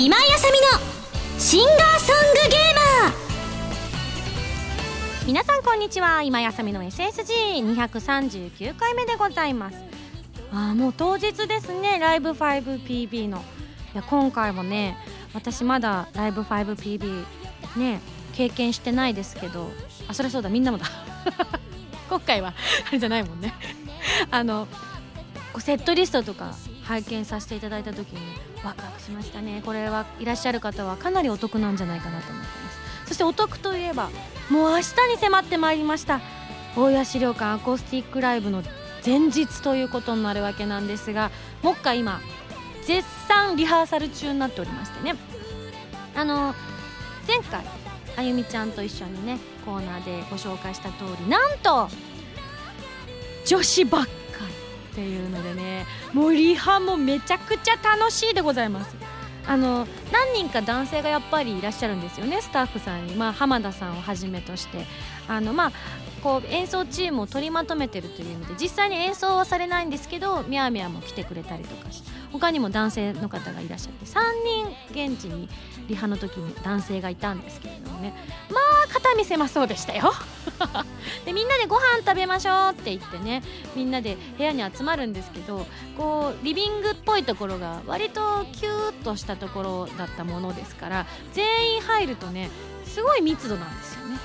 今井あさみのシンガーソングゲーマー。皆さんこんにちは。今井あさみの SSG239 回目でございます。あもう当日ですね。ライブ 5PB の。いや今回もね私まだライブ 5PB ね経験してないですけど。あそりゃそうだ。みんなもだ。今回はあれじゃないもんね。あのこうセットリストとか拝見させていただいた時にワクワクしましたね。これはいらっしゃる方はかなりお得なんじゃないかなと思ってます。そしてお得といえばもう明日に迫ってまいりました。大谷資料館アコースティックライブの前日ということになるわけなんですがもう一回今絶賛リハーサル中になっておりましてね。あの前回あゆみちゃんと一緒にねコーナーでご紹介した通りなんと女子ばっっていうのでねもうリハもめちゃくちゃ楽しいでございます。あの何人か男性がやっぱりいらっしゃるんですよねスタッフさんに、まあ、浜田さんをはじめとして。あの、まあ、こう演奏チームを取りまとめてるという意味で実際に演奏はされないんですけどみやみやも来てくれたりとかして他にも男性の方がいらっしゃって3人現地にリハの時に男性がいたんですけれどもね。まあ肩見せまそうでしたよ。でみんなでご飯食べましょうって言ってねみんなで部屋に集まるんですけどこうリビングっぽいところが割とキューッとしたところだったものですから全員入るとねすごい密度なんですよね。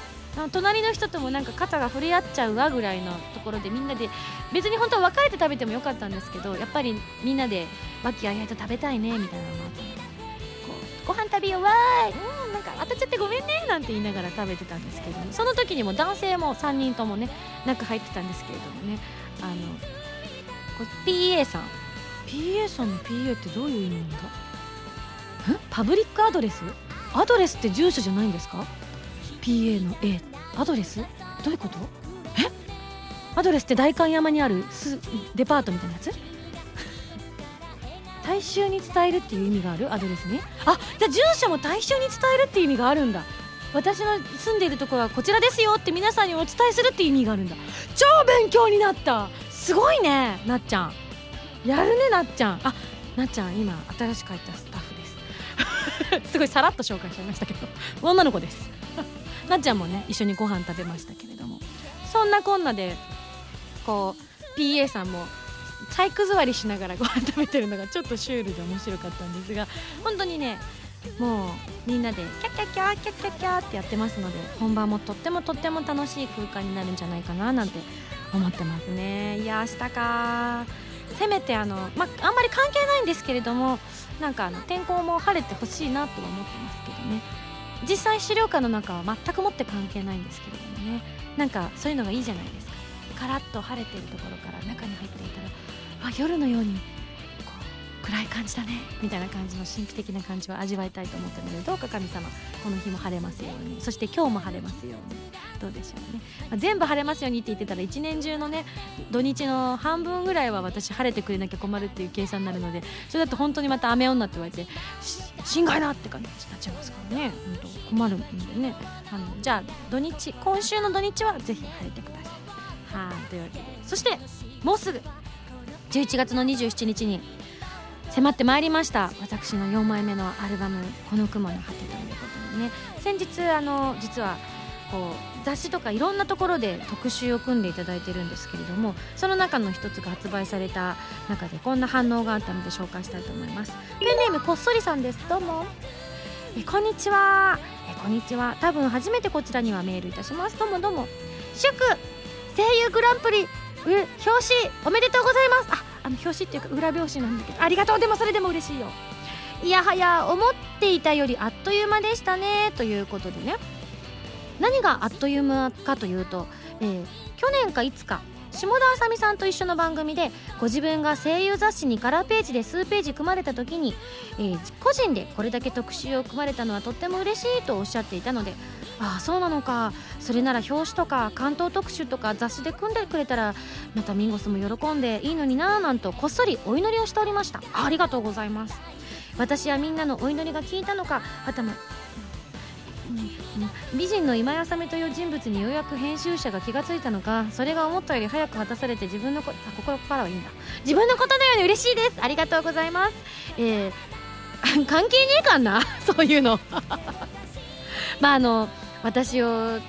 隣の人ともなんか肩が触れ合っちゃうわぐらいのところでみんなで別に本当は別れて食べてもよかったんですけどやっぱりみんなで和気あいあいと食べたいねみたいなのもあって。ご飯食べようわーい。うんなんか当たっちゃってごめんねなんて言いながら食べてたんですけども。その時にも男性も3人ともね中入ってたんですけれどもね。あの PA さん。PA さんの PA ってどういう意味なんだ？ん public address？アドレスって住所じゃないんですか？PA の A アドレス？どういうこと？え？アドレスって代官山にあるスデパートみたいなやつ？大衆に伝えるっていう意味がある？アドレスにあじゃあ住所も大衆に伝えるっていう意味があるんだ。私の住んでいるところはこちらですよって皆さんにお伝えするっていう意味があるんだ。超勉強になった。すごいねなっちゃん。やるねなっちゃん。あなっちゃん今新しく入ったスタッフです。すごいさらっと紹介しちゃいましたけど。女の子です。なっちゃんもね一緒にご飯食べましたけれども。そんなこんなでこう PA さんも体育座りしながらご飯食べてるのがちょっとシュールで面白かったんですが本当にねもうみんなでキャッキャッキャーキャッキャッキャーってやってますので本番もとってもとっても楽しい空間になるんじゃないかななんて思ってますね。いや明日か。せめてあの、まあんまり関係ないんですけれどもなんかあの天候も晴れてほしいなとは思ってますけどね。実際資料館の中は全くもって関係ないんですけれどもね。なんかそういうのがいいじゃないですか。カラッと晴れてるところから中に入っていたらあ夜のようにこう暗い感じだね。みたいな感じの神秘的な感じを味わいたいと思ったのでどうか神様この日も晴れますように。そして今日も晴れますように。どうでしょうね、まあ全部晴れますようにって言ってたら一年中のね土日の半分ぐらいは私晴れてくれなきゃ困るっていう計算になるのでそれだと本当にまた雨女って言われて心外なって感じになっちゃいますからね。本当困るんでね。あのじゃあ土日今週の土日はぜひ晴れてください。はいというわけで。そしてもうすぐ。11月の27日に迫ってまいりました。私の4枚目のアルバム「この雲の果て」ということでね。先日あの実はこう雑誌とかいろんなところで特集を組んでいただいてるんですけれどもその中の一つが発売された中でこんな反応があったので紹介したいと思います。ペンネームこっそりさんです。どうも。えこんにちは。えこんにちは。多分初めてこちらにはメールいたします。どうもどうも。祝声優グランプリ表紙おめでとうございます。ああの表紙っていうか裏表紙なんだけど。ありがとう。でもそれでも嬉しいよ。いやはや思っていたよりあっという間でしたね。ということでね。何があっという間かというと、えー去年かいつか下田あさみさんと一緒の番組でご自分が声優雑誌にカラーページで数ページ組まれた時に、えー個人でこれだけ特集を組まれたのはとっても嬉しいとおっしゃっていたのでああそうなのか。それなら表紙とか関東特集とか雑誌で組んでくれたらまたミンゴスも喜んでいいのになぁなんとこっそりお祈りをしておりました。ありがとうございます。私はみんなのお祈りが効いたのかはたま美人の今やさめという人物にようやく編集者が気がついたのかそれが思ったより早く果たされて自分のこあここからはいいんだ。自分のことのように嬉しいです。ありがとうございます、えー関係ねえかんな？そういうの。まああの私を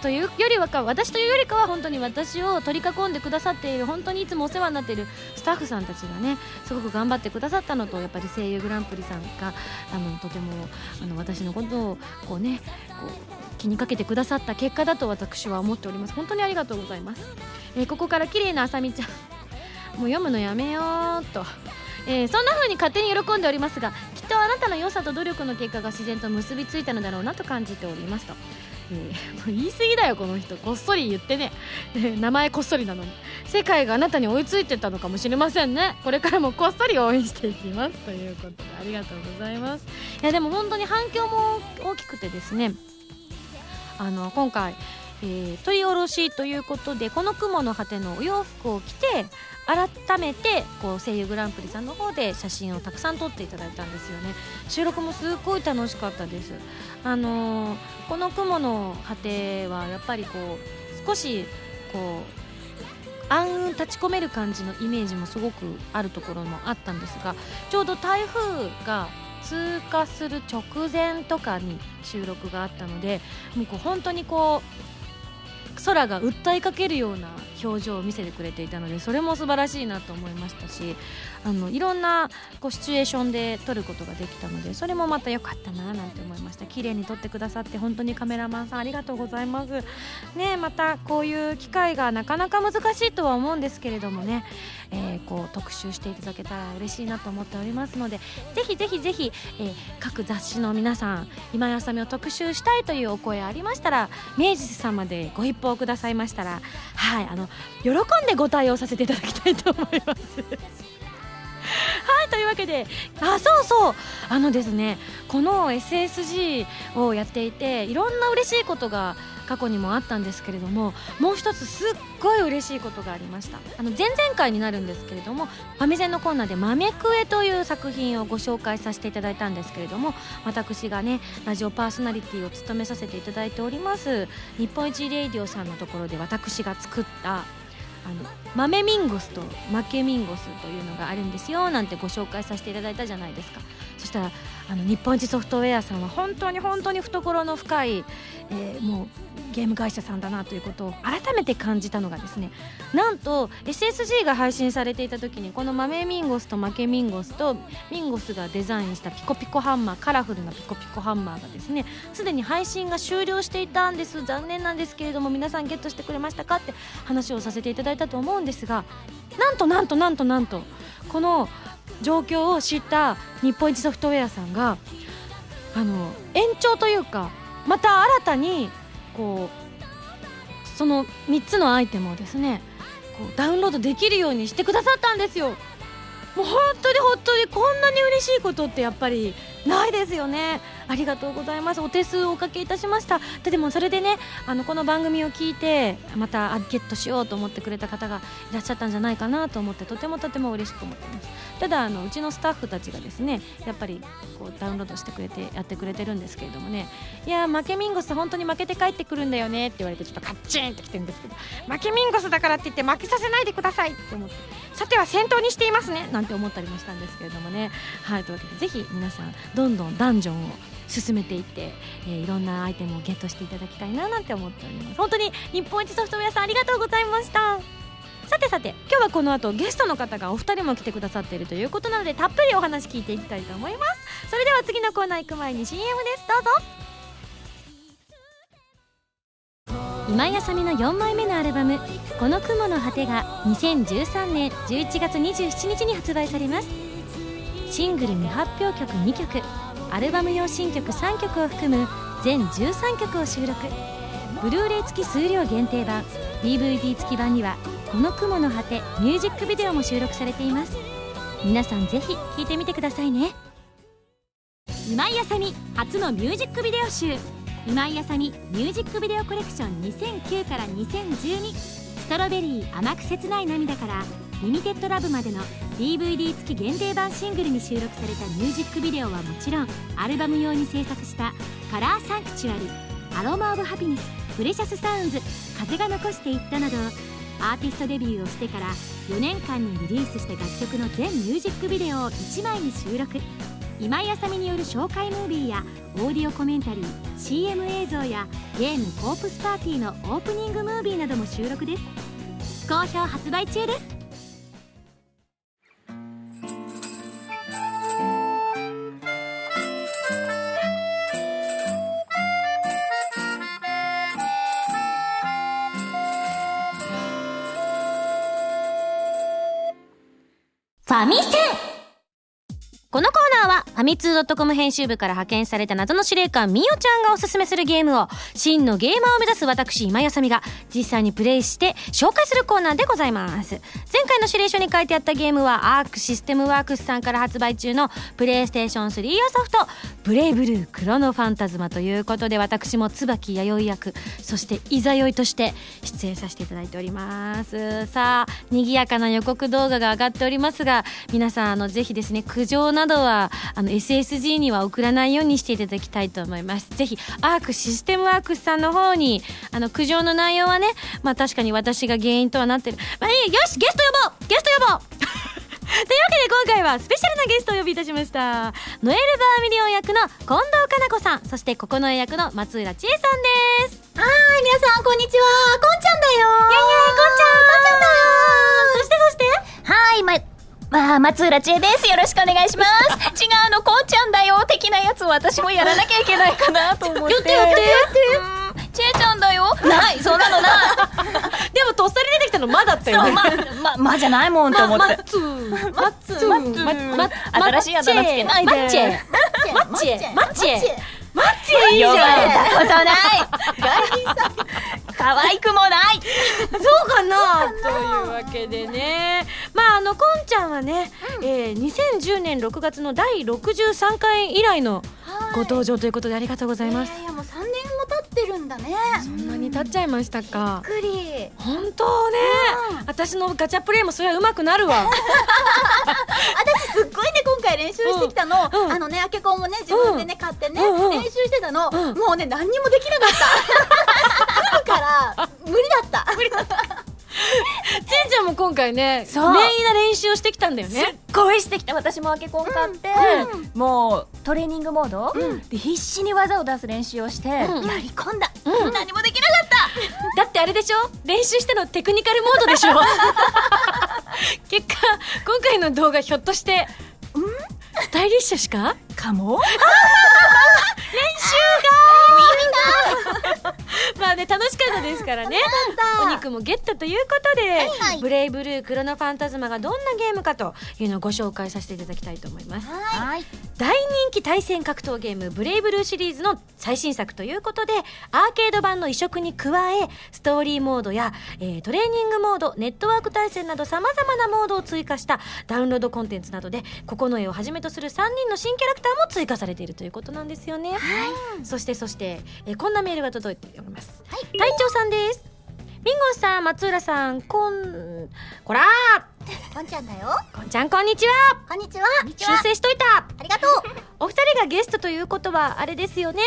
というよりはか私というよりかは本当に私を取り囲んでくださっている本当にいつもお世話になっているスタッフさんたちがねすごく頑張ってくださったのとやっぱり声優グランプリさんがあのとてもあの私のことをこうねこう気にかけてくださった結果だと私は思っております。本当にありがとうございます、えー、ここから綺麗なあさみちゃん。もう読むのやめようと。えー、そんな風に勝手に喜んでおりますがきっとあなたの良さと努力の結果が自然と結びついたのだろうなと感じておりますと。えー、言い過ぎだよこの人。こっそり言ってね。名前こっそりなのに世界があなたに追いついてたのかもしれませんね。これからもこっそり応援していきます。ということでありがとうございます。いやでも本当に反響も大きくてですね。あの今回えー、取り下ろしということでこの雲の果てのお洋服を着て改めてこう声優グランプリさんの方で写真をたくさん撮っていただいたんですよね。収録もすっごい楽しかったですあのー、この雲の果てはやっぱりこう少しこう暗雲立ち込める感じのイメージもすごくあるところもあったんですがちょうど台風が通過する直前とかに収録があったのでもうこう本当にこう空が訴えかけるような表情を見せてくれていたのでそれも素晴らしいなと思いましたしあのいろんなこうシチュエーションで撮ることができたのでそれもまた良かったななんて思いました。綺麗に撮ってくださって本当にカメラマンさんありがとうございます。ねまたこういう機会がなかなか難しいとは思うんですけれどもね。えー、こう特集していただけたら嬉しいなと思っておりますのでぜひぜひぜひ、えー、各雑誌の皆さん今井あさみを特集したいというお声ありましたら明治さんまでご一報くださいましたらはいあの喜んでご対応させていただきたいと思います。はいというわけであそうそう。あのですねこの SSG をやっていていろんな嬉しいことが過去にもあったんですけれどももう一つすっごい嬉しいことがありました。あの前々回になるんですけれどもファミゼンのコーナーで「豆クエ」という作品をご紹介させていただいたんですけれども私がねラジオパーソナリティを務めさせていただいております日本一レイディオさんのところで私が作ったあの豆ミンゴスと負けミンゴスというのがあるんですよなんてご紹介させていただいたじゃないですか。そしたらあの日本一ソフトウェアさんは本当に本当に懐の深い、えー、もうゲーム会社さんだなということを改めて感じたのがですねなんと SSG が配信されていた時にこの豆ミンゴスと負けミンゴスとミンゴスがデザインしたピコピコハンマーカラフルなピコピコハンマーがですねすでに配信が終了していたんです。残念なんですけれども皆さんゲットしてくれましたかって話をさせていただいたと思うんですがなんとなんとなんとなんとこの状況を知った日本一ソフトウェアさんがあの延長というかまた新たにこうその3つのアイテムをですねこうダウンロードできるようにしてくださったんですよ。もう本当に本当にこんなに嬉しいことってやっぱりないですよね。ありがとうございます。お手数をおかけいたしました。でもそれでねあのこの番組を聞いてまたゲットしようと思ってくれた方がいらっしゃったんじゃないかなと思ってとてもとても嬉しく思ってます。ただあのうちのスタッフたちがですねやっぱりこうダウンロードしてくれてやってくれてるんですけれどもね。いや負けミンゴス本当に負けて帰ってくるんだよねって言われてちょっとカッチンってきてるんですけど負けミンゴスだからって言って負けさせないでくださいって思って。さては先頭にしていますねなんて思ったりもしたんですけれどもね。はいというわけでぜひ皆さんどんどんダンジョンを進めていって、えー、いろんなアイテムをゲットしていただきたいななんて思っております。本当に日本一ソフトウェアさんありがとうございました。さてさて今日はこの後ゲストの方がお二人も来てくださっているということなのでたっぷりお話聞いていきたいと思います。それでは次のコーナー行く前に CM です。どうぞ。今井あさみの4枚目のアルバム「この雲の果て」が2013年11月27日に発売されます。シングル未発表曲2曲アルバム用新曲3曲を含む全13曲を収録。ブルーレイ付き数量限定版 DVD 付き版にはこの雲の果てミュージックビデオも収録されています。皆さんぜひ聴いてみてくださいね。今井あさみ初のミュージックビデオ集。今井あさみミュージックビデオコレクション2009から2012ストロベリー甘く切ない涙からリミテッドラブまでの DVD 付き限定版シングルに収録されたミュージックビデオはもちろんアルバム用に制作した「カラーサンクチュアリ」「アロマ・オブ・ハピネス」「プレシャス・サウンズ」「風が残していった」などアーティストデビューをしてから4年間にリリースした楽曲の全ミュージックビデオを1枚に収録。今井あさみによる紹介ムービーやオーディオコメンタリー CM 映像やゲーム「コープスパーティー」のオープニングムービーなども収録です。好評発売中です。ファミセン。ミツー .com 編集部から派遣された謎の司令官、みおちゃんがおすすめするゲームを、真のゲーマーを目指す私、今やさみが、実際にプレイして紹介するコーナーでございます。前回の指令書に書いてあったゲームは、アークシステムワークスさんから発売中の、プレイステーション3用ソフト、ブレイブルークロノファンタズマということで、私も椿弥生役、そしていざよいとして出演させていただいております。さあ、賑やかな予告動画が上がっておりますが、皆さん、あの、ぜひですね、苦情などはあの SSG には送らないようにしていただきたいと思います。ぜひアークシステムワークスさんの方にあの苦情の内容はねまあ確かに私が原因とはなってる。まあいいよしゲスト呼ぼう！ゲスト呼ぼう！というわけで今回はスペシャルなゲストをお呼びいたしました。ノエル・バーミリオン役の近藤佳奈子さんそしてココノエ役の松浦チエさんです。はい皆さんこんにちは。こんちゃんだよ。イェイイェイこんちゃんこんちゃんだよ。そしてそして？はいままあ、松浦千恵です。よろしくお願いします。違うの、こうちゃんだよ、的なやつを私もやらなきゃいけないかなと思って。やってやってやって。千恵ちゃんだよ。ない、そんなのない。でも、とっさに出てきたの、まだったよね。ま、ま、まじゃないもんと思って。ま、つー。まつー。ま、ま、新しいあだ名つけないで。マッチェ。マッチェ。マッチェ。マッチいいじゃん。ことない。外人さん。可愛くもない。そうかな？というわけでね。まあ、あの、こんちゃんはね、うん、えー、2010年6月の第63回以来のご登場ということでありがとうございます。いや、もう3年ってるんだね。そんなに経っちゃいましたか？びっくり。本当ね、うん、私のガチャプレイもそれは上手くなるわ。私すっごいね今回練習してきたの、うん、あのねあけこんもね自分でね買ってね、練習してたの、もうね何にもできなかった。から無理だった。無理だった。ちんちゃんも今回ね念入りな練習をしてきたんだよね。すっごいしてきた。私もあけこん買って、うん、もうトレーニングモード、うん、で必死に技を出す練習をして、やり込んだ、何もできなかった。だってあれでしょ？練習したのテクニカルモードでしょ？結果今回の動画ひょっとしてスタイリッシュしか？かも？練習が！まあね楽しかったですからね。お肉もゲットということで、はいはい、ブレイブルークロノファンタズマがどんなゲームかというのをご紹介させていただきたいと思います。はい。大人気対戦格闘ゲームブレイブルーシリーズの最新作ということでアーケード版の移植に加えストーリーモードや、えー、トレーニングモードネットワーク対戦などさまざまなモードを追加したダウンロードコンテンツなどで九重をはじめとする3人の新キャラクターも追加されているということなんですよね、はい、そしてそして、えー、こんなメールが届いております、はい、隊長さんです。ミンゴさん松浦さんこんこらこんちゃんだよ。こんちゃんこんにちは。こんにちは。修正しといた。ありがとう。お二人がゲストということはあれですよね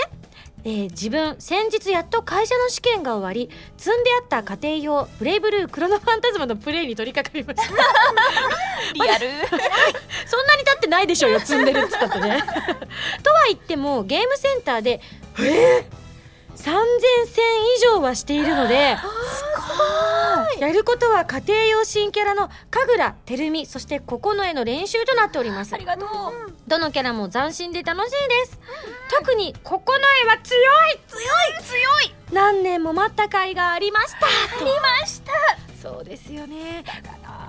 えー、自分先日やっと会社の試験が終わり積んであった家庭用ブレイブルークロノファンタズマのプレイに取り掛かりました。リアル。そんなに経ってないでしょうよ積んでるっつったってね。とは言ってもゲームセンターでえー？3000戦以上はしているのでやることは家庭用新キャラの神楽照美そして九重の練習となっております。ありがとう。どのキャラも斬新で楽しいです。特に九重は強い。強い強い。何年も待った甲斐がありました。ありました。そうですよね。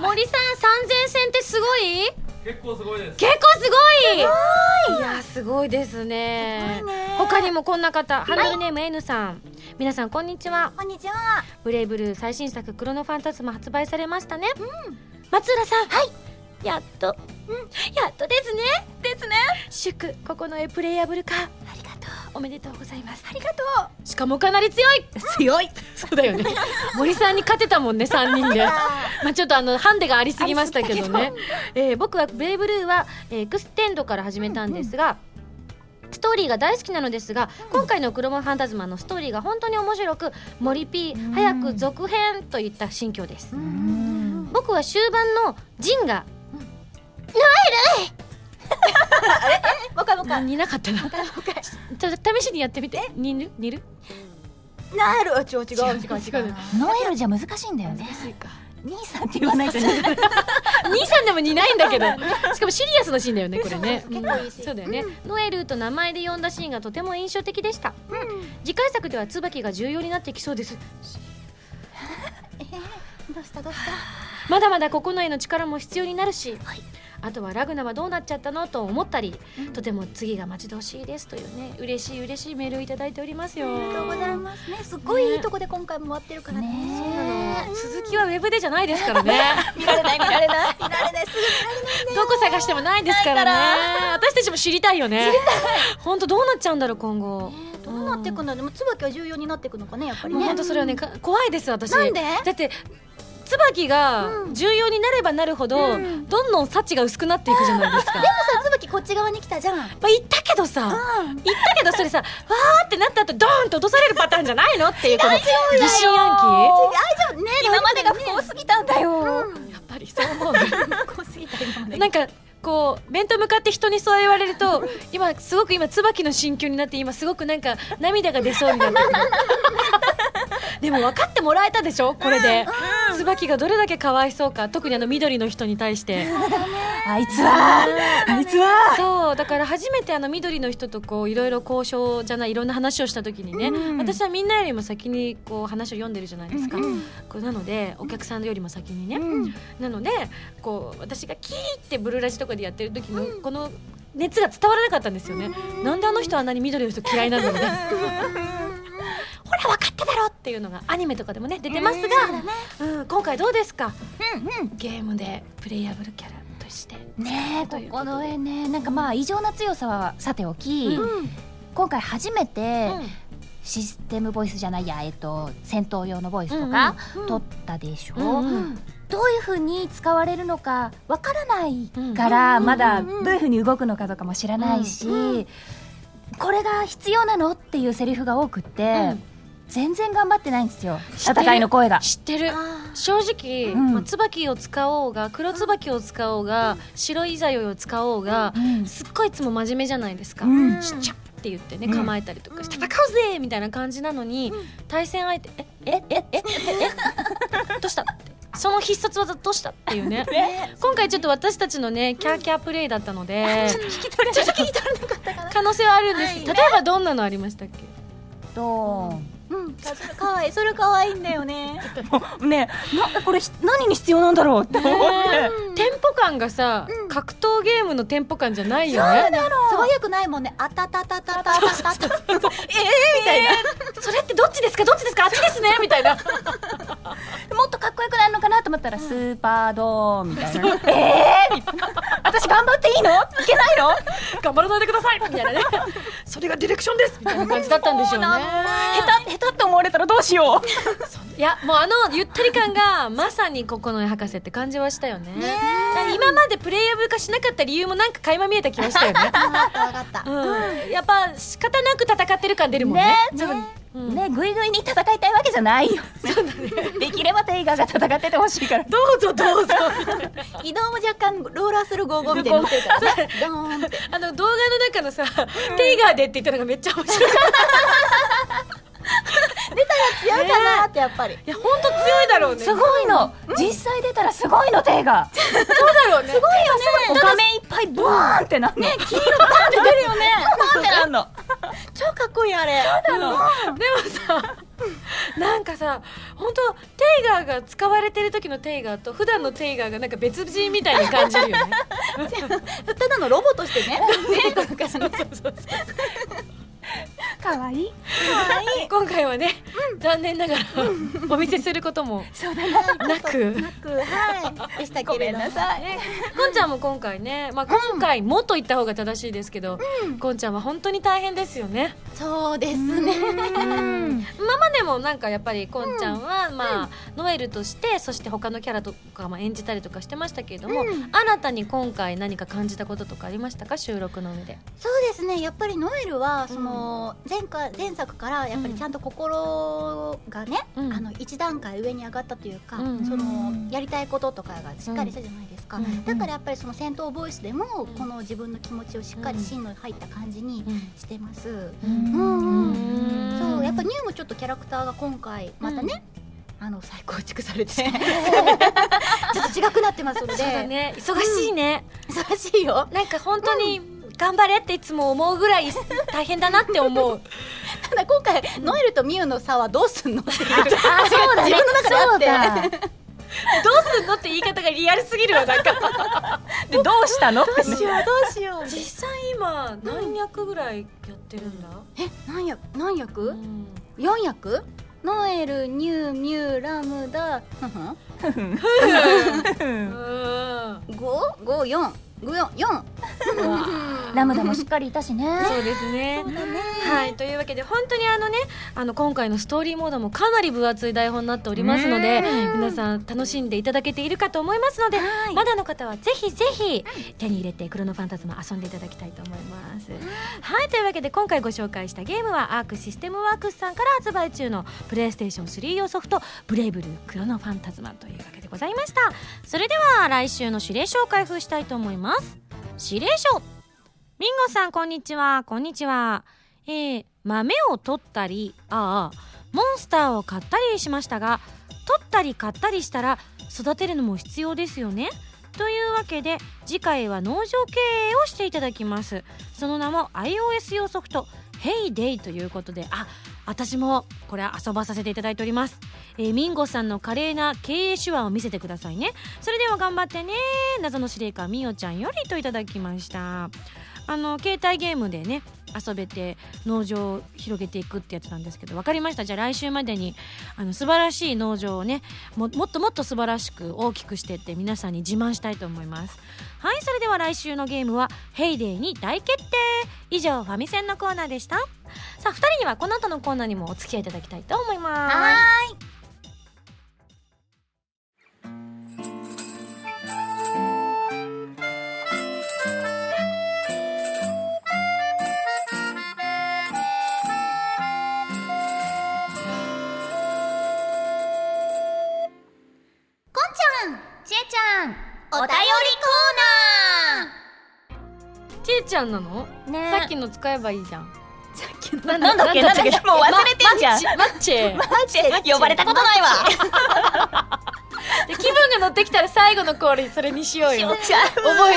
森さん3000戦ってすごい？結構すごいです。結構すごい。い。やすごいですね。他にもこんな方ハンドルネーム N さん。皆さんこんにちは。こんにちは。ブレイブルー最新作クロノファンタズマ発売されましたね、うん、松浦さん。はい。やっと、うん、やっとですね。ですね。祝ここの絵プレイヤブル化ありがとうおめでとうございます。ありがとう。しかもかなり強い。強い。そうだよね。森さんに勝てたもんね3人で まあちょっとあのハンデがありすぎましたけどね。えー、僕はブレイブルーは、えー、エクステンドから始めたんですが、うんうんストーリーが大好きなのですが、うん、今回の「クロノファンタズマ」のストーリーが本当に面白く森 P 早く続編といった心境です。僕は終盤のジンが「ノエル!」もう一回もう一回似なかったな。もう一回もう一回ちょっと試しにやってみて。似る似る？なる？違う違う。違う違うノエルじゃ難しいんだよね。難しいか兄さんって言わないとね。兄さんでも似ないんだけど。しかもシリアスなシーンだよねこれね。結構いいしそうだよね、ノエルと名前で呼んだシーンがとても印象的でした、次回作では椿が重要になってきそうです。どうしたどうした？まだまだ九重の力も必要になるし、あとはラグナはどうなっちゃったのと思ったり、とても次が待ち遠しいですというね嬉しい嬉しいメールをいただいておりますよ。ありがとうございます。ねすっごいいいとこで今回も終わってるからね。ねそうなの続きはウェブでじゃないですからね。見られない見られない。見られない。すぐ見られないどこ探してもないですからね。私たちも知りたいよね。本当どうなっちゃうんだろう今後。えーどうなっていくんだろうでも椿は重要になっていくのかねやっぱりね。本当それはねか怖いです私。なんで？だって椿がうん。重要になればなるほど、うん。どんどん幸が薄くなっていくじゃないですか。でもさ椿こっち側に来たじゃん。まあ言ったけどさうん。言ったけどそれさわーってなった後ドーンと落とされるパターンじゃないの？っていうこの疑心暗大丈夫。ね今までが不幸すぎたんだよ。鬼やっぱりそう思うね。こうすぎた今までなんかこう面と向かって人にそう言われると今すごく今椿の心境になって今すごくなんか涙が出そうになってるでも分かってもらえたでしょ？これで、椿がどれだけかわいそうか。特にあの緑の人に対して。あいつは。あいつは。そう。だから初めてあの緑の人とこういろいろ交渉じゃないいろんな話をした時にね、私はみんなよりも先にこう話を読んでるじゃないですか、こうなのでお客さんよりも先にね、なのでこう私がキーってブルーラジとかでやってる時のこの熱が伝わらなかったんですよね、なんであの人はあんなに緑の人嫌いなのにね ほら分かっただろっていうのがアニメとかでもね出てますが、うん今回どうですか、ゲームでプレイヤブルキャラとしてねここの絵ねなんかまあ異常な強さはさておき、うん。今回初めてうん。システムボイスじゃないやえっと戦闘用のボイスとか取ったでしょ、うんうん。どういう風に使われるのかわからないから、まだどういう風に動くのかとかも知らないし、これが必要なの？っていうセリフが多くって、うん。全然頑張ってないんですよ。戦いの声が。知ってる。あ正直、うん。まあ、椿を使おうが黒椿を使おうが白いざよいを使おうが、うん。すっごいいつも真面目じゃないですか、うん。しちゃって言ってねうん。構えたりとかして、戦うぜみたいな感じなのに、対戦相手えええええええどうしたその必殺技どうしたっていうね。今回ちょっと私たちのねキャーキャープレイだったのでちょっと聞き取れなかった。可能性はあるんですけど、例えばどんなのありましたっけ？とうん。それかわいい。それかわいいんだよね。ねなこれひ何に必要なんだろうって思って、テンポ感がさ、格闘ゲームのテンポ感じゃないよね。素早くないもんねあたたたたたたたたみたいなそれってどっちですかどっちですかあっちですねみたいなもっとかっこよくなるのかなと思ったら、スーパードーンみたいなえーみたいな私頑張っていいのいけないの頑張らないでくださいみたいなねそれがディレクションですみたいな感じだったんでしょう。ね下手下手って思われたらどうしよう。いやもうあのゆったり感がまさに九重博士って感じはしたよね。今までプレイヤブル化しなかった理由もなんか垣間見えた気がしたよね。分かった分かった。うん。やっぱ仕方なく戦ってる感出るもんね。ねちょっとうんねぐいぐいに戦いたいわけじゃないよ。できればテイガーが戦っててほしいから。どうぞどうぞ 移動も若干ローラーする55みたいになあの動画の中のさ「テイガーで」って言ったのがめっちゃ面白い強いかなってやっぱり。いや本当強いだろうね。すごいの。実際出たらすごいのテイガーそうだろうね。すごいお画面いっぱいブーンってなね黄色バーンって出るよね。バーンってなんの。超かっこいいあれ。でもさなんかさ本当テイガーが使われてる時のテイガーと普段のテイガーがなんか別人みたいに感じるよね。ただのロボとしてねかわいい。今回はね、残念ながら お見せすることもそうだな。なく。はい。でしたけれども。ごめんなさい。ねこんちゃんも今回ね、まあ、今回もと言った方が正しいですけど、こんちゃんは本当に大変ですよね。そうですね。今までもなんかやっぱりこんちゃんは、まあノエルとしてそして他のキャラとかも演じたりとかしてましたけれども、新たに今回何か感じたこととかありましたか？収録の上で。そうですね。やっぱりノエルはその前回前作からやっぱりちゃんと心トがね、うん。あの一段階上に上がったというか、うん。そのやりたいこととかがしっかりしたじゃないですか、うん。だからやっぱりその戦闘ボイスでもこの自分の気持ちをしっかり芯の入った感じにしてます、うん。うんそうやっぱニューもちょっとキャラクターが今回またね、あの再構築されて。ちょっと違くなってますので。ね。忙しいね、忙しいよ。なんか本当に頑張れっていつも思うぐらい大変だなって思う。ただ今回、ノエルとミュウの差はどうすんのっていうあそうだね。自分の中であって。どうすんのって言い方がリアルすぎるわなんか。でどうしたの？どうしようどうしよう。実際今何役ぐらいやってるんだ、え何役何役うん。四役ノエルニューミュウラムダ。ふふん。うん。五？五四？五四四ラムダもしっかりいたしね。そうですね。はい。というわけで本当にあのねあの今回のストーリーモードもかなり分厚い台本になっておりますので皆さん楽しんでいただけているかと思いますので、まだの方はぜひぜひ手に入れてクロノファンタズマ遊んでいただきたいと思います。はい。というわけで今回ご紹介したゲームはアークシステムワークスさんから発売中のプレイステーション3用ソフト「ブレイブルークロノファンタズマ」というわけでございました。それでは来週の指令書を開封したいと思いますます。指令書。ミンゴさんこんにちは。こんにちは。えー、豆を取ったりああモンスターを買ったりしましたが取ったり買ったりしたら育てるのも必要ですよね。というわけで次回は農場経営をしていただきます。その名も iOS 用ソフト Heyday ということであ私もこれ遊ばさせていただいております、えーミンゴさんの華麗な経営手腕を見せてくださいね。それでは頑張ってね。謎の司令官みおちゃんよりといただきました。あの携帯ゲームでね遊べて農場を広げていくってやつなんですけど分かりました。じゃあ来週までにあの素晴らしい農場をねももっともっと素晴らしく大きくしてって皆さんに自慢したいと思います。はいそれでは来週のゲームは「ヘイデーに大決定。以上ファミセンのコーナーでした。さあ2人にはこの後のコーナーにもお付き合いいただきたいと思います。はちちゃんなの、ね。さっきの使えばいいじゃん。ななんだっけ？なんだっけ？もう忘れてんじゃん。マッチマッチ。コーナー呼ばれたことないわ。で気分が乗ってきたら最後のコールそれにしようよ。覚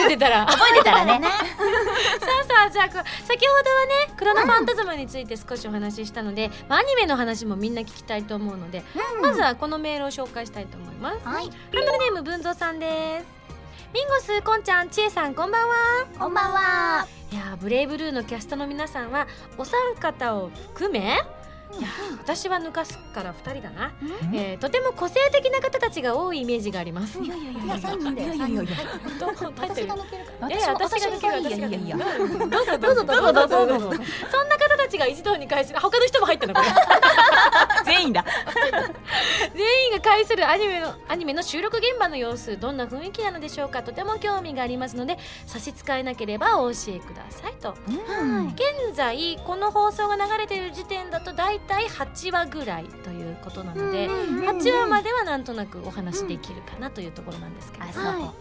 えてたら。覚えてたらね。さあさあじゃあこ先ほどはねクロノファンタズマについて少しお話ししたので、まあアニメの話もみんな聞きたいと思うので、まずはこのメールを紹介したいと思います、はい。ハンドルネーム文蔵さんですミンゴスこんちゃんちえさんこんばんは。こんばんは。いやーブレイブルーのキャストの皆さんはお三方を含めいやー私は抜かすから2人だな、えーとても個性的な方たちが多いイメージがあります、いやいやいいや三人だよ三人どう入ってる私が抜けるから。え私が抜けるいやいやいやいや。どうぞどうぞどうぞどうぞそんな方たちが一堂に会する。他の人も入ったのこれ全員だ。全員が介するアニメのアニメの収録現場の様子どんな雰囲気なのでしょうかとても興味がありますので差し支えなければお教えくださいと。現在この放送が流れている時点だと大体8話ぐらいということなので8話まではなんとなくお話できるかなというところなんですけれども、は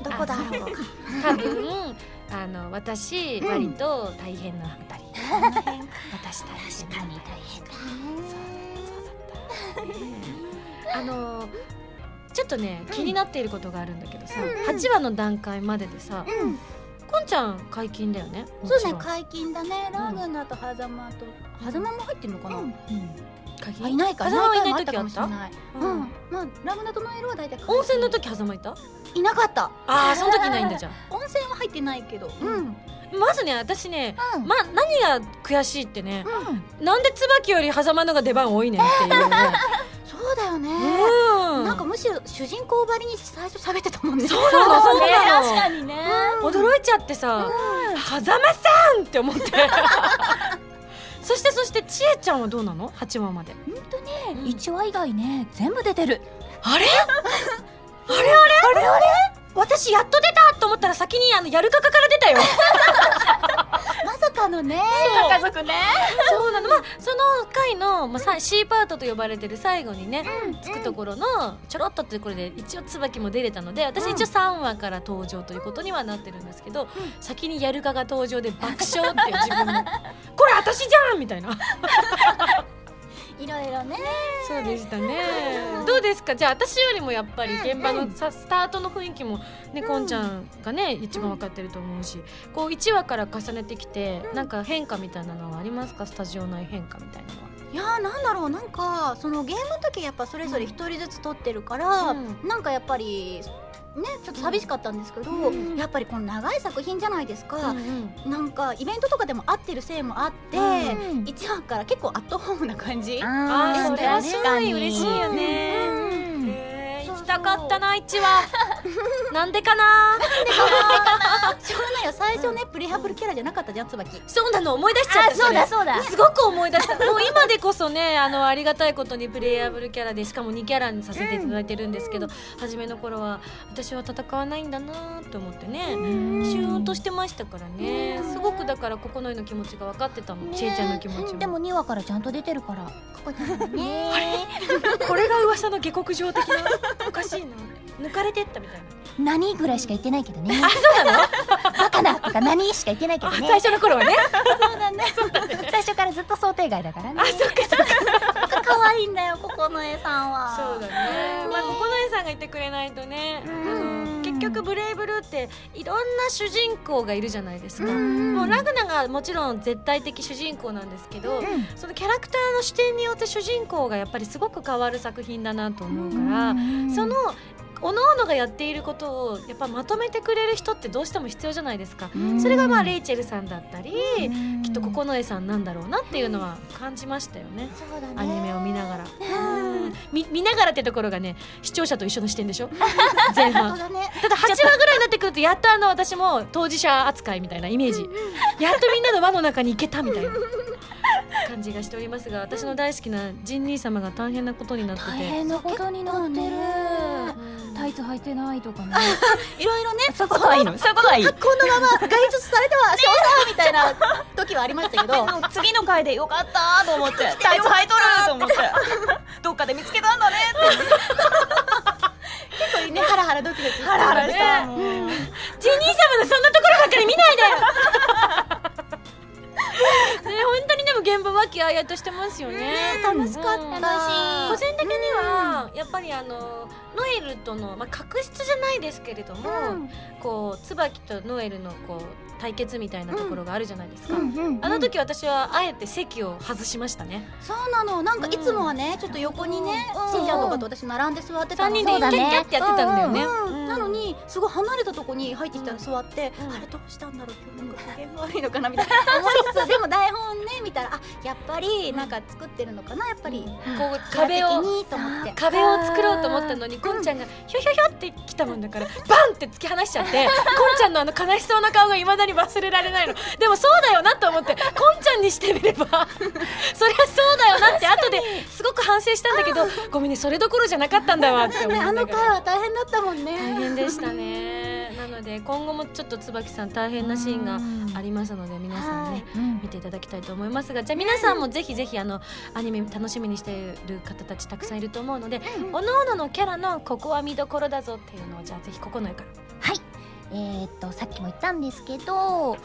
い。どこだ？ろう 多分あの私割と大変な2人、私大変確かに大変だあのちょっとね気になっていることがあるんだけどさ、8話の段階まででさ、うん。こんちゃん解禁だよねもそうね解禁だね。ラグナと狭間と狭間も入ってるのかな？解禁あいないか。狭間いいない時あったうん。うん。まあラグナとノエルは大体温泉の時狭間いた？いなかった。ああその時いないんだじゃん温泉は入ってないけど。うんまずね私ね、うん。ま何が悔しいってね、なんで椿より狭間のが出番多いねんっていうね。そうだよね。うん。なんかむしろ主人公ばりに最初喋ってたもんね。そうなのそうなの。確かにね。驚いちゃってさ「狭間さん!」って思って。そしてそしてちえちゃんはどうなの？8話まで。1話以外ね全部出てる。あれ？あれ？あれ？あれ？あれ？私やっと出たと思ったら先にあのやるかかから出たよ。まさかのね。家族ね。そうなの。まあその回の、まあ、さ C パートと呼ばれてる最後にね、つくところのちょろっとってところで一応椿も出れたので私一応3話から登場ということにはなってるんですけど、先にやるかが登場で爆笑っていう自分の これ私じゃんみたいな いろいろね。そうでしたね。どうですか？じゃあ私よりもやっぱり現場のさスタートの雰囲気もねこんちゃんがね一番分かってると思うしこう1話から重ねてきてなんか変化みたいなのはありますか？スタジオ内変化みたいなのは。いやーなんだろう。なんかそのゲームの時やっぱそれぞれ一人ずつ撮ってるから、うん。なんかやっぱりねちょっと寂しかったんですけど、うん。やっぱりこの長い作品じゃないですか、うんなんかイベントとかでも合ってるせいもあって、うん1話から結構アットホームな感じあーそれはすごい嬉しいよね。ね。うんたかったな一話。なんでかな？しょうがないよ最初ねプレハブルキャラじゃなかったじゃん椿そうなの思い出しちゃった。あそうだれそうだすごく思い出した。もう今でこそねあのありがたいことにプレイヤブルキャラでしかも2キャラにさせていただいてるんですけど、初めの頃は私は戦わないんだなと思ってね。シューンとしてましたからね。すごくだからここの絵の気持ちが分かってたの。ちえちゃんの気持ちも。でも2話からちゃんと出てるからここなのね これが噂の下克上的な？おかしいな。抜かれてったみたいな。何ぐらいしか言ってないけどねあそうなの？バカなとか何しか言ってないけどね最初の頃はね。最初からずっと想定外だからね可愛いんだよここの絵さんはそうだね。まあここの絵さんがいてくれないとね。あの結局ブレイブルーっていろんな主人公がいるじゃないですか。もうラグナがもちろん絶対的主人公なんですけど、そのキャラクターの視点によって主人公がやっぱりすごく変わる作品だなと思うから、その各々がやっていることをやっぱまとめてくれる人ってどうしても必要じゃないですか。それがまあレイチェルさんだったり、きっと九重さんなんだろうなっていうのは感じましたよね。アニメを見ながら、み見ながらってところがね視聴者と一緒の視点でしょ？前半。ただ8話ぐらいになってくるとやっとあの私も当事者扱いみたいなイメージ。やっとみんなの輪の中に行けたみたいな感じがしておりますが私の大好きなジン兄様が大変なことになって大て変なことになってる。うんタイツ履いてないとかね。いろいろね。そういうことはいいの。そういうことはいい。この まま外出されては少佐みたいな時はありましたけど。次の回でよかったと思って。タイツ履いとると思って。どっかで見つけたんだね結構ねハラハラドキドキハラハラしたねジン兄様のそんなところばっかり見ないで当にでも現場和気あいあいとしてますよね。楽しかった。うんし個人的にはやっぱりあのノエルとの、まあ、確執じゃないですけれども、こう椿とノエルのこう対決みたいなところがあるじゃないですか、あの時私はあえて席を外しましたね。そうなの。なんかいつもはねちょっと横にねうん。しんちゃんとかと私並んで座ってた3の人でキャッキャッってやってたんだよね、うん。なのにすごい離れたとこに入ってきたら座って、うん。あれどうしたんだろう今日なんか機嫌悪いのかなみたいな。思いつつでも台本ね見たらあやっぱりなんか作ってるのかなやっぱり、こう壁をと思って。壁を作ろうと思ったのにこんちゃんがひょひょひょって来たもんだからバンって突き放しちゃって こんちゃんのあの悲しそうな顔がいまだに忘れられないの。でもそうだよなと思ってこんちゃんにしてみれば そりゃそうだよなって後ですごく反省したんだけどごめんねそれどころじゃなかったんだわって思いねあの回は大変だったもんね。大変でしたね。なので今後もちょっと椿さん大変なシーンがありますので皆さんね見ていただきたいと思いますが。じゃあ皆さんもぜひぜひあのアニメ楽しみにしている方たちたくさんいると思うので、おのおののキャラのここは見どころだぞっていうのをじゃあぜひここの絵から。はい。えー、っとさっきも言ったんですけど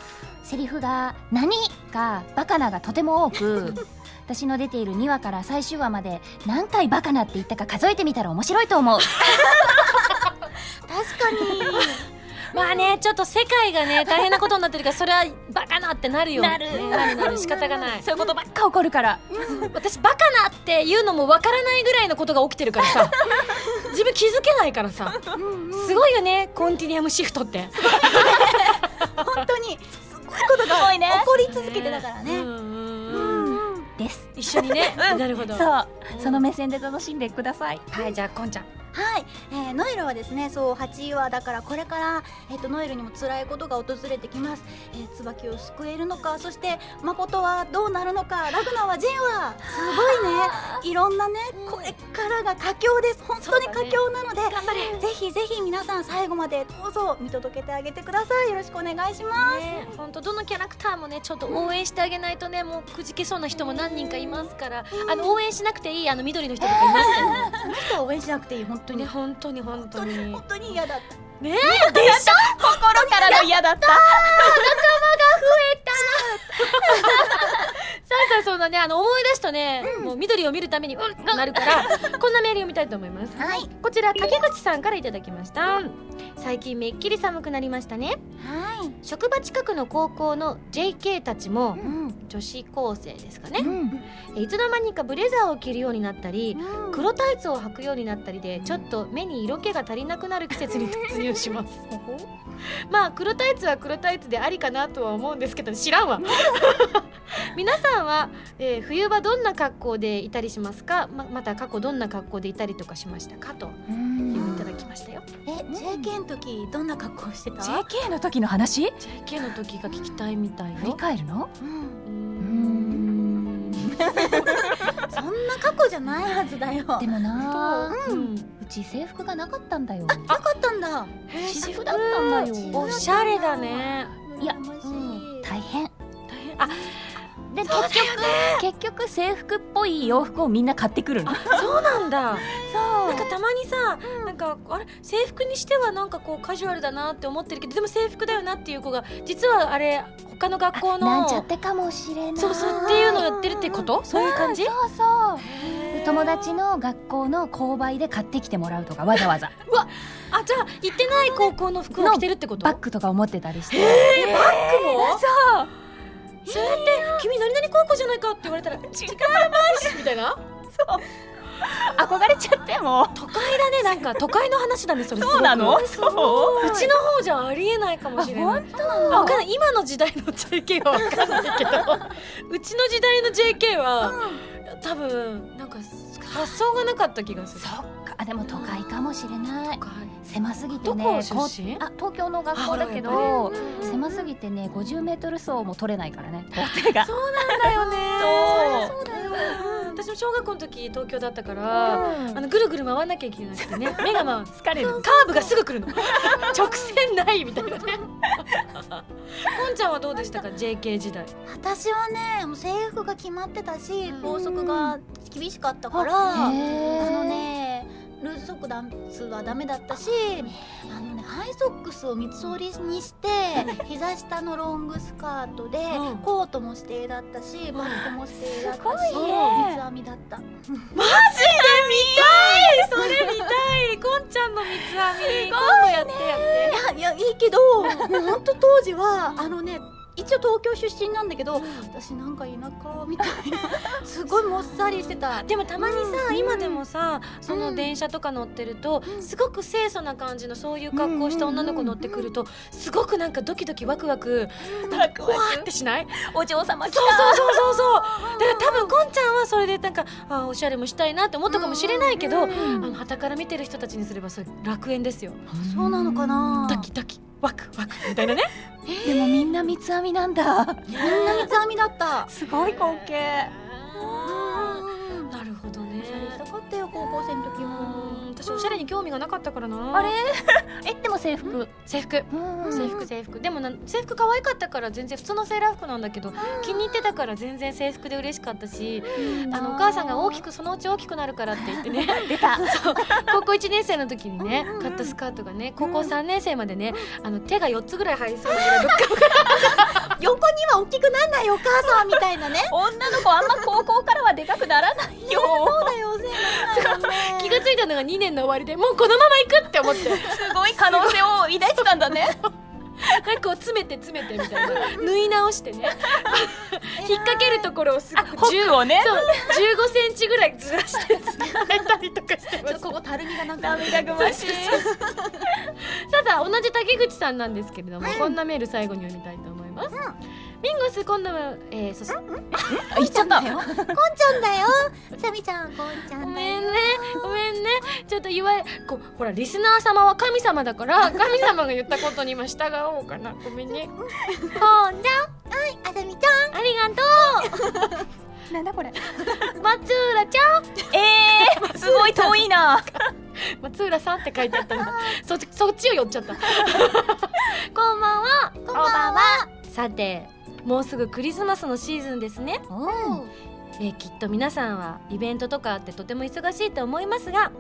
セリフが「何?」か「バカな」がとても多く 私の出ている2話から最終話まで何回バカなって言ったか数えてみたら面白いと思う。確 かに。まあねちょっと世界がね 大変なことになってるからそれはバカなってなるよ。なる。ねなるなる仕方がない。そういうことばっか起こるから。私バカなっていうのもわからないぐらいのことが起きてるからさ。自分気づけないからさ。すごいよねコンティニアムシフトって。本当に。すごいことが起こり続けてだからね、うんうんうん。です。一緒にね、なるほど。そう。その目線で楽しんでください。はいじゃあこんちゃんはい、えーノエルはですねそう8話だからこれから、えー、とノエルにも辛いことが訪れてきます、えー、椿を救えるのかそして誠はどうなるのかラグナはジェンはすごいね。いろんなねこれからが佳境です。本当に佳境なので、ぜひぜひ皆さん最後までどうぞ見届けてあげてください。よろしくお願いします、ね、本当どのキャラクターもねちょっと応援してあげないとねもうくじけそうな人も何人かいますから、あの応援しなくていいあの緑の人とかいますけど、この人は応援しなくていい。本当に。ね本当に。本当に本当に嫌だった。ねえでしょ？心からの嫌だった さあさあそんなねあの思い出すとね、もう緑を見るためにうんなるから こんなメール読みたいと思います。はい。こちら竹口さんからいただきました。最近めっきり寒くなりましたね。はい。職場近くの高校の JK たちもうん。女子高生ですかね、うん。いつの間にかブレザーを着るようになったりうん。黒タイツを履くようになったりでちょっと目に色気が足りなくなる季節に突入します まあ黒タイツは黒タイツでありかなとは思うんですけど知らんわ。皆さんは、えー冬場どんな格好でいたりしますか？ままた過去どんな格好でいたりとかしましたか？といういただきましたよ。え JK の時どんな格好してた？JK の時の話？JK の時が聞きたいみたい振りよ返るの？うん。うーんそんな過去じゃないはずだよ。でもなううんち制服がなかったんだよ。なかったんだ。私服だったんだよ。おしゃれだね。いやうん。大変。大変。あで結局結局制服っぽい洋服をみんな買ってくるの。そうなんだ。そう。なんかたまにさ、なんかあれ？制服にしてはなんかこうカジュアルだなって思ってるけどでも制服だよなっていう子が実はあれ他の学校のなんちゃってかもしれない。そうそうっていうのをやってるってこと？そういう感じ、そうそう。で友達の学校の購買で買ってきてもらうとかわざわざ。あじゃあ行ってない高校の服を着てるってこと？バッグとかを持ってたりして。えーバッグも？そう。それって「君何々高校じゃないか」って言われたら「違います」みたいな？憧れちゃっても。都会だねなんか。都会の話だねそれ。そうなの？そう。うちの方じゃありえないかもしれない。あわかんない。今の時代の JK はわかんないけど。うちの時代の JK は、多分なんか発想がなかった気がする。そっか。あでも都会かもしれない。狭すぎてどこ？ねあ東京の学校だけあど狭すぎてね50メートル走も取れないからね。校庭がそうなんだよね。そう。そう。だよ、うん私も小学校の時東京だったから、あのぐるぐる回らなきゃいけなくてね 目が回る。疲れる。カーブがすぐ来るの。直線ないみたいな。ねこんちゃんはどうでしたか？JK 時代。私はねもう制服が決まってたし校則が厳しかったからあのねルーズソックダンスはダメだったしあのねハイソックスを三つ折りにして膝下のロングスカートで、うん。コートも指定だったしバッグも指定だったし三つ編みだった。マジで見たい！それ見たい！こんちゃんの三つ編み今度やってやって。いやいやいいけどもうほんと当時はあのね一応東京出身なんだけど私なんか田舎みたいな すごいもっさりしてた。でもたまにさ、うん。今でもさその電車とか乗ってると、すごく清楚な感じのそういう格好をした女の子乗ってくると、すごくなんかドキドキワクワクなんかわーってしない？お嬢様来そうそうそうそうそう。だから多分こんちゃんはそれでなんかあーおしゃれもしたいなって思ったかもしれないけど、あの傍から見てる人たちにすればそれ楽園ですよ。そうなのかな。ドキドキワクワクみたいなね。でもみんな三つ編みなんだ。みんな三つ編みだった。すごい光景。うんなるほどね。おしゃれしたかったよ高校生の時も。うん私おしゃれに興味がなかったからな。あれ？えでも制服。制服。うん制服制服。でもな制服可愛かったから全然普通のセーラー服なんだけど気に入ってたから全然制服で嬉しかったしあのお母さんが大きくそのうち大きくなるからって言ってね。出た。そう。高校1年生の時にね買ったスカートがね高校3年生までねあの手が4つぐらい入りそうなぐらい横には大きくなんないよお母さんみたいなね。女の子あんま高校からはでかくならないよ。そうだよね。気がついたのが2年の終わりでもうこのまま行くって思って。すごい可能性を抱いてたんだね。なんかこう詰めて詰めてみたいな。縫い直してね。引っ掛けるところをすごくホックをね。そう。15センチぐらいずらして詰めたりとかしてまちょっすとここたるみがなんか。涙ぐましい。さあさあ同じ竹口さんなんですけれども、こんなメール最後に読みたいと思います、ミンゴス今度はえー、そし言っちゃった。こんちゃんだよ。サミちゃんこんちゃんだよ。ごめんね。ごめんね。ちょっと言われこうほらリスナー様は神様だから神様が言ったことに今従おうかな。ごめんね。こん。ちゃ。んあさみちゃん。ありがと なんだこれ。う松浦ちゃん。えー、すごい遠いな松浦さんって書いてあったの。そっちそっちを寄っちゃった。こんばんは。こんばんは。さてもうすぐクリスマスのシーズンですね、おえーきっと皆さんはイベントとかあってとても忙しいと思いますが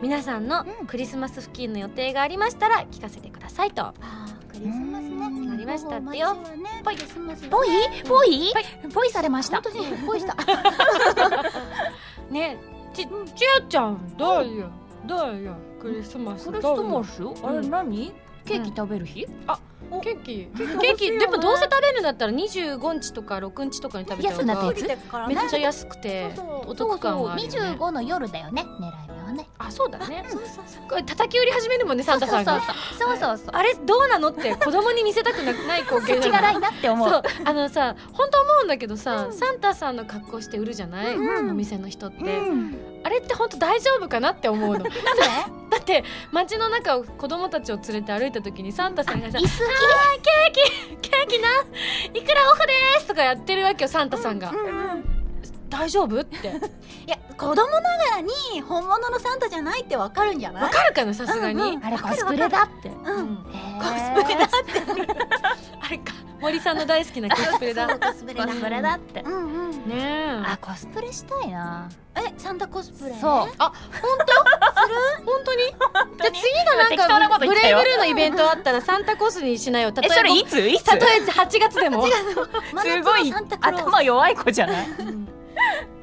皆さんのうん。クリスマス付近の予定がありましたら聞かせてくださいと。クリスマスね。うん。ありましたってよ。もう毎週はねクリスマスぽい？ぽい？ぽい。されました。本当に？ぽいした。ねちちあちゃんどうよどうよクリスマス？クリスマス？あれ何？ケーキ食べる日？ケーキ。ケーキでもどうせ食べるんだったら25日とか6日とかに食べた安くなってからねめっちゃ安くてお得感があるよ、ね、25の夜だよね狙い目は。ねあそうだね。そうそうそうこれ叩き売り始めるもんねサンタさんが。そうそうそうあれどうなのって子供に見せたくなない光景ながないなって思う。あのさ本当思うんだけどさ、サンタさんの格好して売るじゃない、うん。お店の人って、うん。あれって本当大丈夫かなって思うの。だ なんで？って街の中を子供たちを連れて歩いた時にサンタさんがさ「椅子ケーキないくらオフです!」とかやってるわけよサンタさんが、大丈夫？って。いや子供ながらに本物のサンタじゃないってわかるんじゃない？わかるかなさすがに、うんうんあれコスプレだって。うん。うん。コスプレだ あれか。森さんの大好きなコスプレだ。コスプレだ。コスプレだって。うんうんねえ。あコスプレしたいな。えサンタコスプレ？そう。あ、本当？する？本当に？じゃあ次のなんかブレイブルーのイベントあったらサンタコスにしなよ。たとえそれいばつ？いつ？たとえ8月でも。すごい頭弱い子じゃない？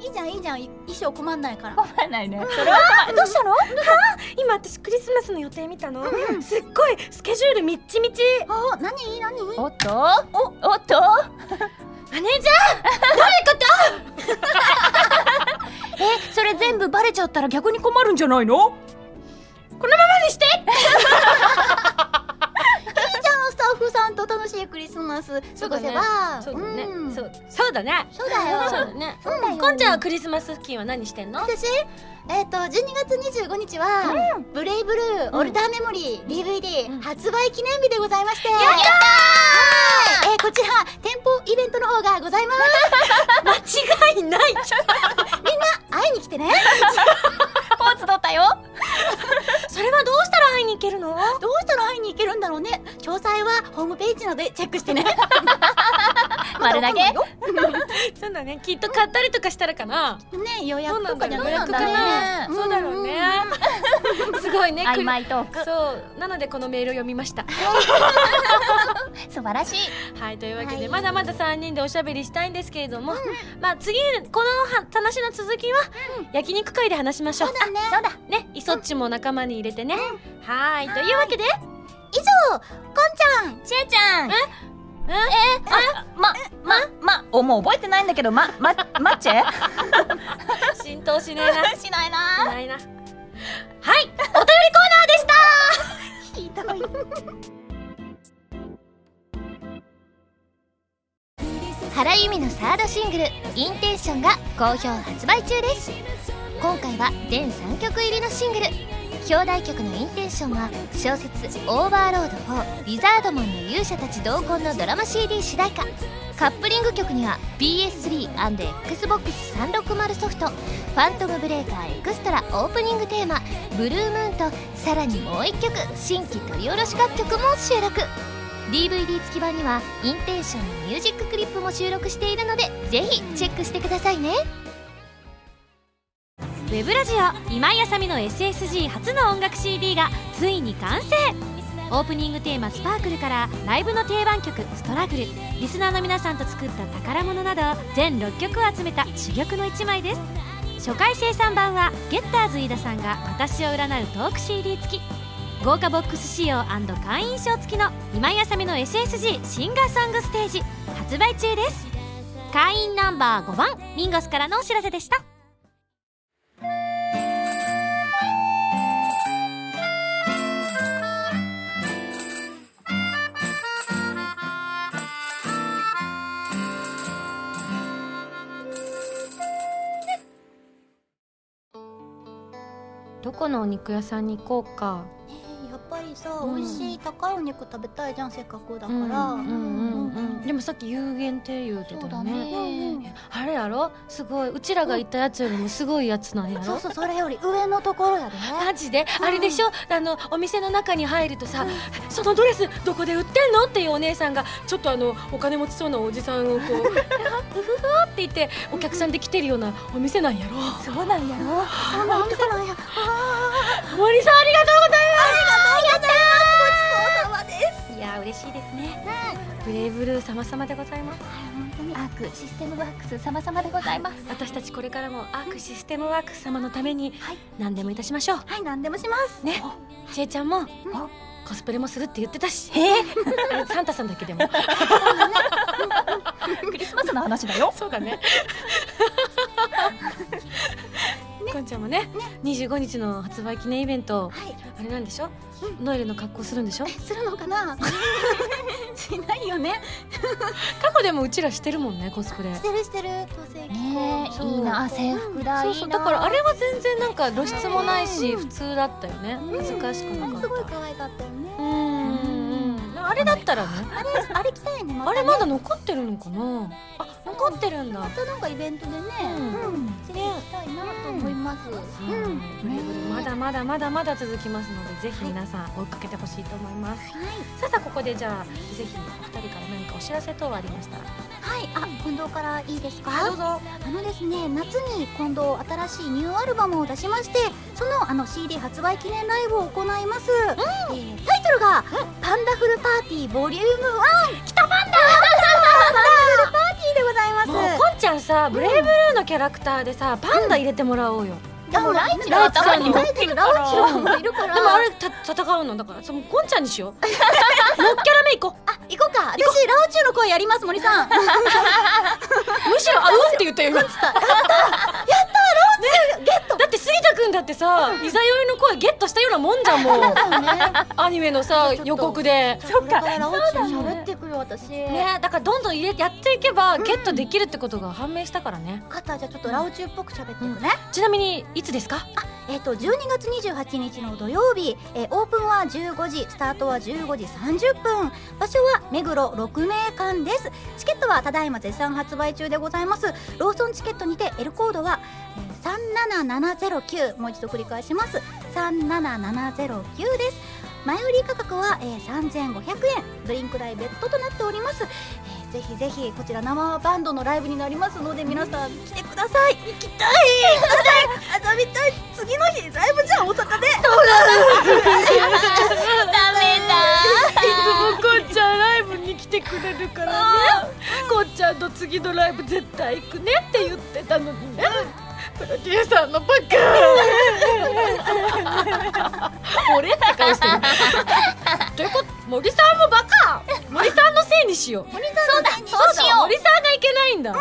いいじゃんいいじゃん。衣装困んないから。困らないね。それはどうしたの？今私クリスマスの予定見たの。すっごいスケジュールみっちみち。お何？何？おっとお？おっとマネージャー？えそれ全部バレちゃったら逆に困るんじゃないの？楽しいクリスマス過ごせばそうだね。ん。そう。だね。そうだよ。そうだね。そうだよ。こんちゃんはクリスマス付近は何してんの？私えっ、と12月25日は、ブレイブルーオルターメモリー DVD、うん。発売記念日でございまして。やったー！えーこちら店舗イベントの方がございます。間違いない。会いに来てね。ポーズ取ったよそれはどうしたら会いに行けるの？どうしたら会いに行けるんだろうね詳細はホームページなどでチェックしてね 丸投げ？そうだね。きっと買ったりとかしたらかな。ね予約とかじゃそうなんないんだだ予約かね。なそうだろうね。すごいね。曖昧トーク。そう。なのでこのメールを読みました。素晴らしい。はいというわけで、はい。まだまだ3人でおしゃべりしたいんですけれども、まあ次このは話の続きは、焼肉会で話しましょう。そうだね。そうだ。ねイソッチも仲間に入れてね。はいというわけで以上こんちゃんちえちゃんえあまままおもう覚えてないんだけどままマッチェ浸透しねえな。しないなないな。はいお便りコーナーでした。ひどい原由美のサードシングル「インテンション」が好評発売中です今回は全3曲入りのシングル表題曲の「インテンション」は小説「オーバーロード4ウィザードモンの勇者たち同梱」のドラマ CD 主題歌。カップリング曲には PS3&Xbox360 ソフト「ファントムブレーカーエクストラ」オープニングテーマ「ブルームーン」とさらにもう1曲新規録り下ろし楽曲も収録。DVD 付き版にはインテンションのミュージッククリップも収録しているのでぜひチェックしてくださいね。ウェブラジオ今井麻美の SSG 初の音楽 CD がついに完成。オープニングテーマ「スパークルからライブの定番曲「ストラグル」リスナーの皆さんと作った宝物など全6曲を集めた珠玉の一枚です。初回生産版はゲッターズ飯田さんが私を占うトーク CD 付き。豪華ボックス仕様会員証付きの今井あさみの SSG シンガーソングステージ発売中です。会員ナンバー5番ミンゴスからのお知らせでした。このお肉屋さんに行こうかぱりさ、うん。美味しい高いお肉食べたいじゃんせっかくだから、うんうんうんうん。うんでもさっき有限って言うてたそうだよねねあれやろ？すごい。うちらが行ったやつよりもすごいやつなんやろ？そうそうそれより上のところやで。マジで？あれでしょ？あのお店の中に入るとさ「そのドレスどこで売ってんの?」っていうお姉さんがちょっとあのお金持ちそうなおじさんをこう「うふふ」って言ってお客さんで来てるようなお店なんやろ？そうなんやろ？そんなお店なんや。森さんありがとうございま嬉しいですね。ブレイブルー様々でございます。本当にアークシステムワークス様々でございます。私たちこれからもアークシステムワークス様のために何でもいたしましょう。はい何でもします。ね。ちえちゃんもコスプレもするって言ってたし。あれ サンタさんだっけでも。クリスマスの話だよ。そうだね こんちゃんもね25日の発売記念イベントはい。あれなんでしょ？ノエルの格好するんでしょ？するのかな？しないよね。過去でもうちらしてるもんねコスプレ。してるしてる。当選ねえいいな制服だそういいう。だからあれは全然なんか露出もないし普通だったよね。恥ずかしくなかった。すごい可愛かったよね。うんうんあれだったらね。あれあれ着たいねあれままだ残ってるのかな？あ残ってるんだ。たなんかイベントでねうん。うん。着ていきたいなと思います。うん。まだまだまだまだ続きますのでぜひ皆さん追いかけてほしいと思います。さあさあここでじゃあぜひお二人から何かお知らせ等ありましたら。はい。あ近藤からいいですか？どうぞ。あのですね夏に今度新しいニューアルバムを出しましてそのあの CD 発売記念ライブを行います、えータイトルが「パンダフルパーティーボリューム1きたパンダでございます。もうこんちゃんさブレイブルーのキャラクターでさパンダ入れてもらおうよ。でもライチライチさんにもいるから。でもあれた戦うの。だからそのこんちゃんにしよう。ノッキャラメイコあ行こうか。私ラオチュウの声やります森さん。むしろあうんって言った。よ今だって杉田君だってさいざよいの声ゲットしたようなもんじゃんもう。アニメのさ予告で。そっか。喋ってくよ私。ねだからどんどん入れやっていけばゲットできるってことが判明したからね。肩じゃあちょっとラオチュウっぽく喋っていくね、ちなみにいつですか？えっ、と12月28日の土曜日、えーオープンは15時スタートは15時30分。場所は目黒6名館です。チケットはただいま絶賛発売中でございます。ローソンチケットにて L コードは、えー37709もう一度繰り返します。37709です。前売り価格は、えー3500円。ドリンク代別途となっております、えーぜひぜひこちら生バンドのライブになりますので皆さん来てください。行きたい。遊びたい。次の日ライブじゃん大阪で。いつもこっちゃんライブに来てくれるからね。こっちゃんの次のライブ絶対行くねって言ってたのにね。プロデューサーのバカ。俺って顔してる。ということ？森さんもバしよう。森さんのせいにそうしよう森さんがいけないんだ、バ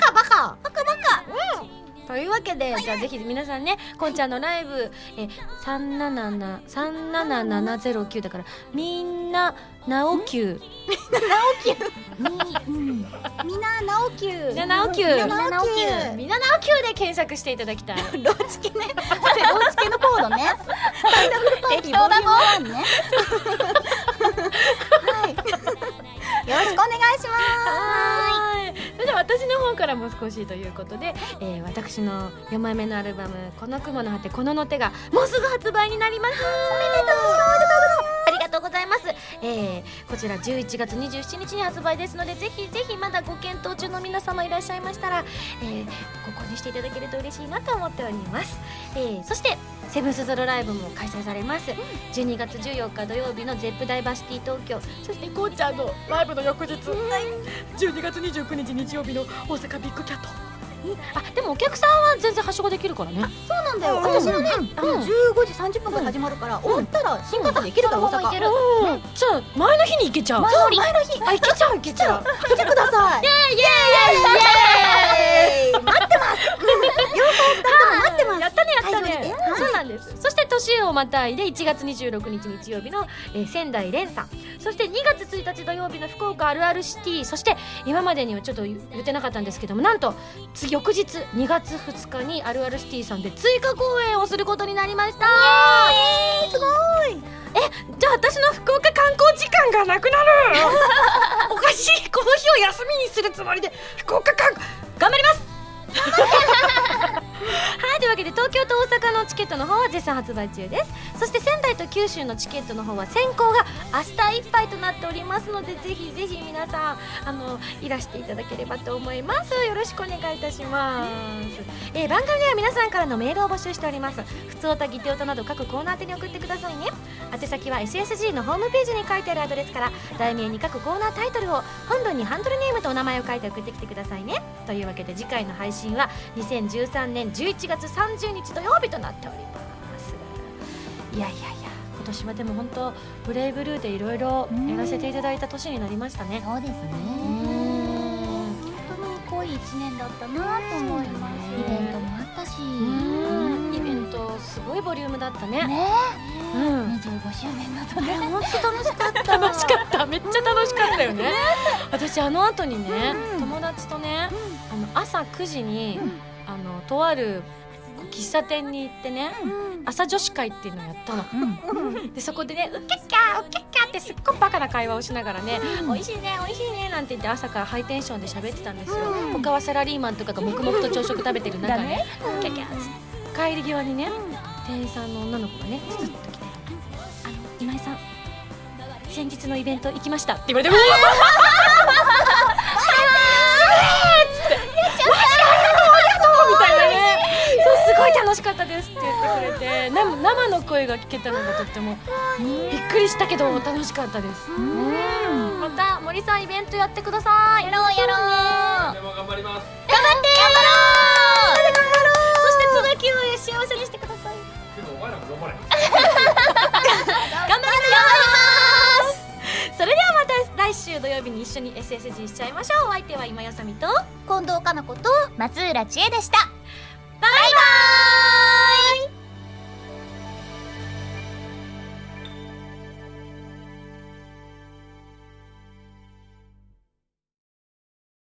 カバカ。バカバカ。うん。というわけで、じゃあぜひ皆さんねこんちゃんのライブえ377 37709だからみんななおきゅう。みんな直球みんななおきゅう。みんな直球みんななおきゅうで検索していただきたい。ローチケね。ローチケのコードね。パンダフルパーティーボリューム1ね。はいよろしくお願いしまはい。それでは私の方からも少しということで、えー私の4枚目のアルバム「この雲の果てこのの手」がもうすぐ発売になります。おめでとう。ありがとうございます、えーこちら11月27日に発売ですのでぜひぜひまだご検討中の皆様いらっしゃいましたら、えーご購入していただけると嬉しいなと思っております、えーそしてセブンスゾロライブも開催されます、12月14日土曜日の ZEP ダイバーシティ東京。そしてこうちゃんのライブの翌日、12月29日日曜日の大阪ビッグキャット。あでもお客さんは全然はしごできるからね。すそうなんだよ。私のねあの15時30分から始まるから終わったら新幹線で行けるから大阪。うん。じゃあ前の日に行けちゃう。前の日。あ行けちゃう行けちゃう。来てください。イエーイイエーイイエーイ待ってます待ってます。やったねやったね。そうなんです。そして年をまたいで1月26日日曜日の、えー仙台蓮さん。そして2月1日土曜日の福岡あるあるシティ。そして今までにはちょっと言ってなかったんですけどもなんと次翌日2月2日にあるあるシティさんで追加公演をすることになりました。えー、すごい。えじゃあ私の福岡観光時間がなくなる。おかしい。この日を休みにするつもりで福岡観光頑張りますハハハハ!はいというわけで東京と大阪のチケットの方は絶賛発売中です。そして仙台と九州のチケットの方は先行が明日いっぱいとなっておりますのでぜひぜひ皆さんあのいらしていただければと思います。よろしくお願いいたします、えー番組では皆さんからのメールを募集しております。普通歌ギテオタなど各コーナー宛てに送ってくださいね。宛先は SSG のホームページに書いてあるアドレスから題名に各コーナータイトルを本文にハンドルネームとお名前を書いて送ってきてくださいね。というわけで次回の配信は2013年11月30日土曜日となっております。いやいやいや今年はでも本当ブレイブルーでいろいろやらせていただいた年になりましたね。そうですね。うん本当に濃い一年だったなと思います。イベントもあったし。うん。イベントすごいボリュームだったね。ね。うん。25周年だとね。本当楽しかった。楽しかった。めっちゃ楽しかったよね。私あの後にね、友達とね、あの朝9時に、あのとある喫茶店に行ってね、朝女子会っていうのをやったの、でそこでね「ウッキャッキャーウッキャッキャー」ってすっごいバカな会話をしながらね「美味しいね美味しいね」なんて言って朝からハイテンションで喋ってたんですよ、他はサラリーマンとかが黙々と朝食食べてる中ね「ウッキャッキャー」っつって帰り際にね、店員さんの女の子がねスッと来て「あの今井さん先日のイベント行きました」って言われて「う わ楽しかったですって言ってくれてな生の声が聞けたのがとってもびっくりしたけど楽しかったです。また森さんイベントやってください。やろうやろう。でも頑張ります。頑張って。頑張ろう。頑張ろうそして椿を幸せにしてください。けどお前らも頑張れ。頑張ります。それではまた来週土曜日に一緒に SSG しちゃいましょう。お相手は今やさみと近藤かな子と松浦千恵でしたバイバイ。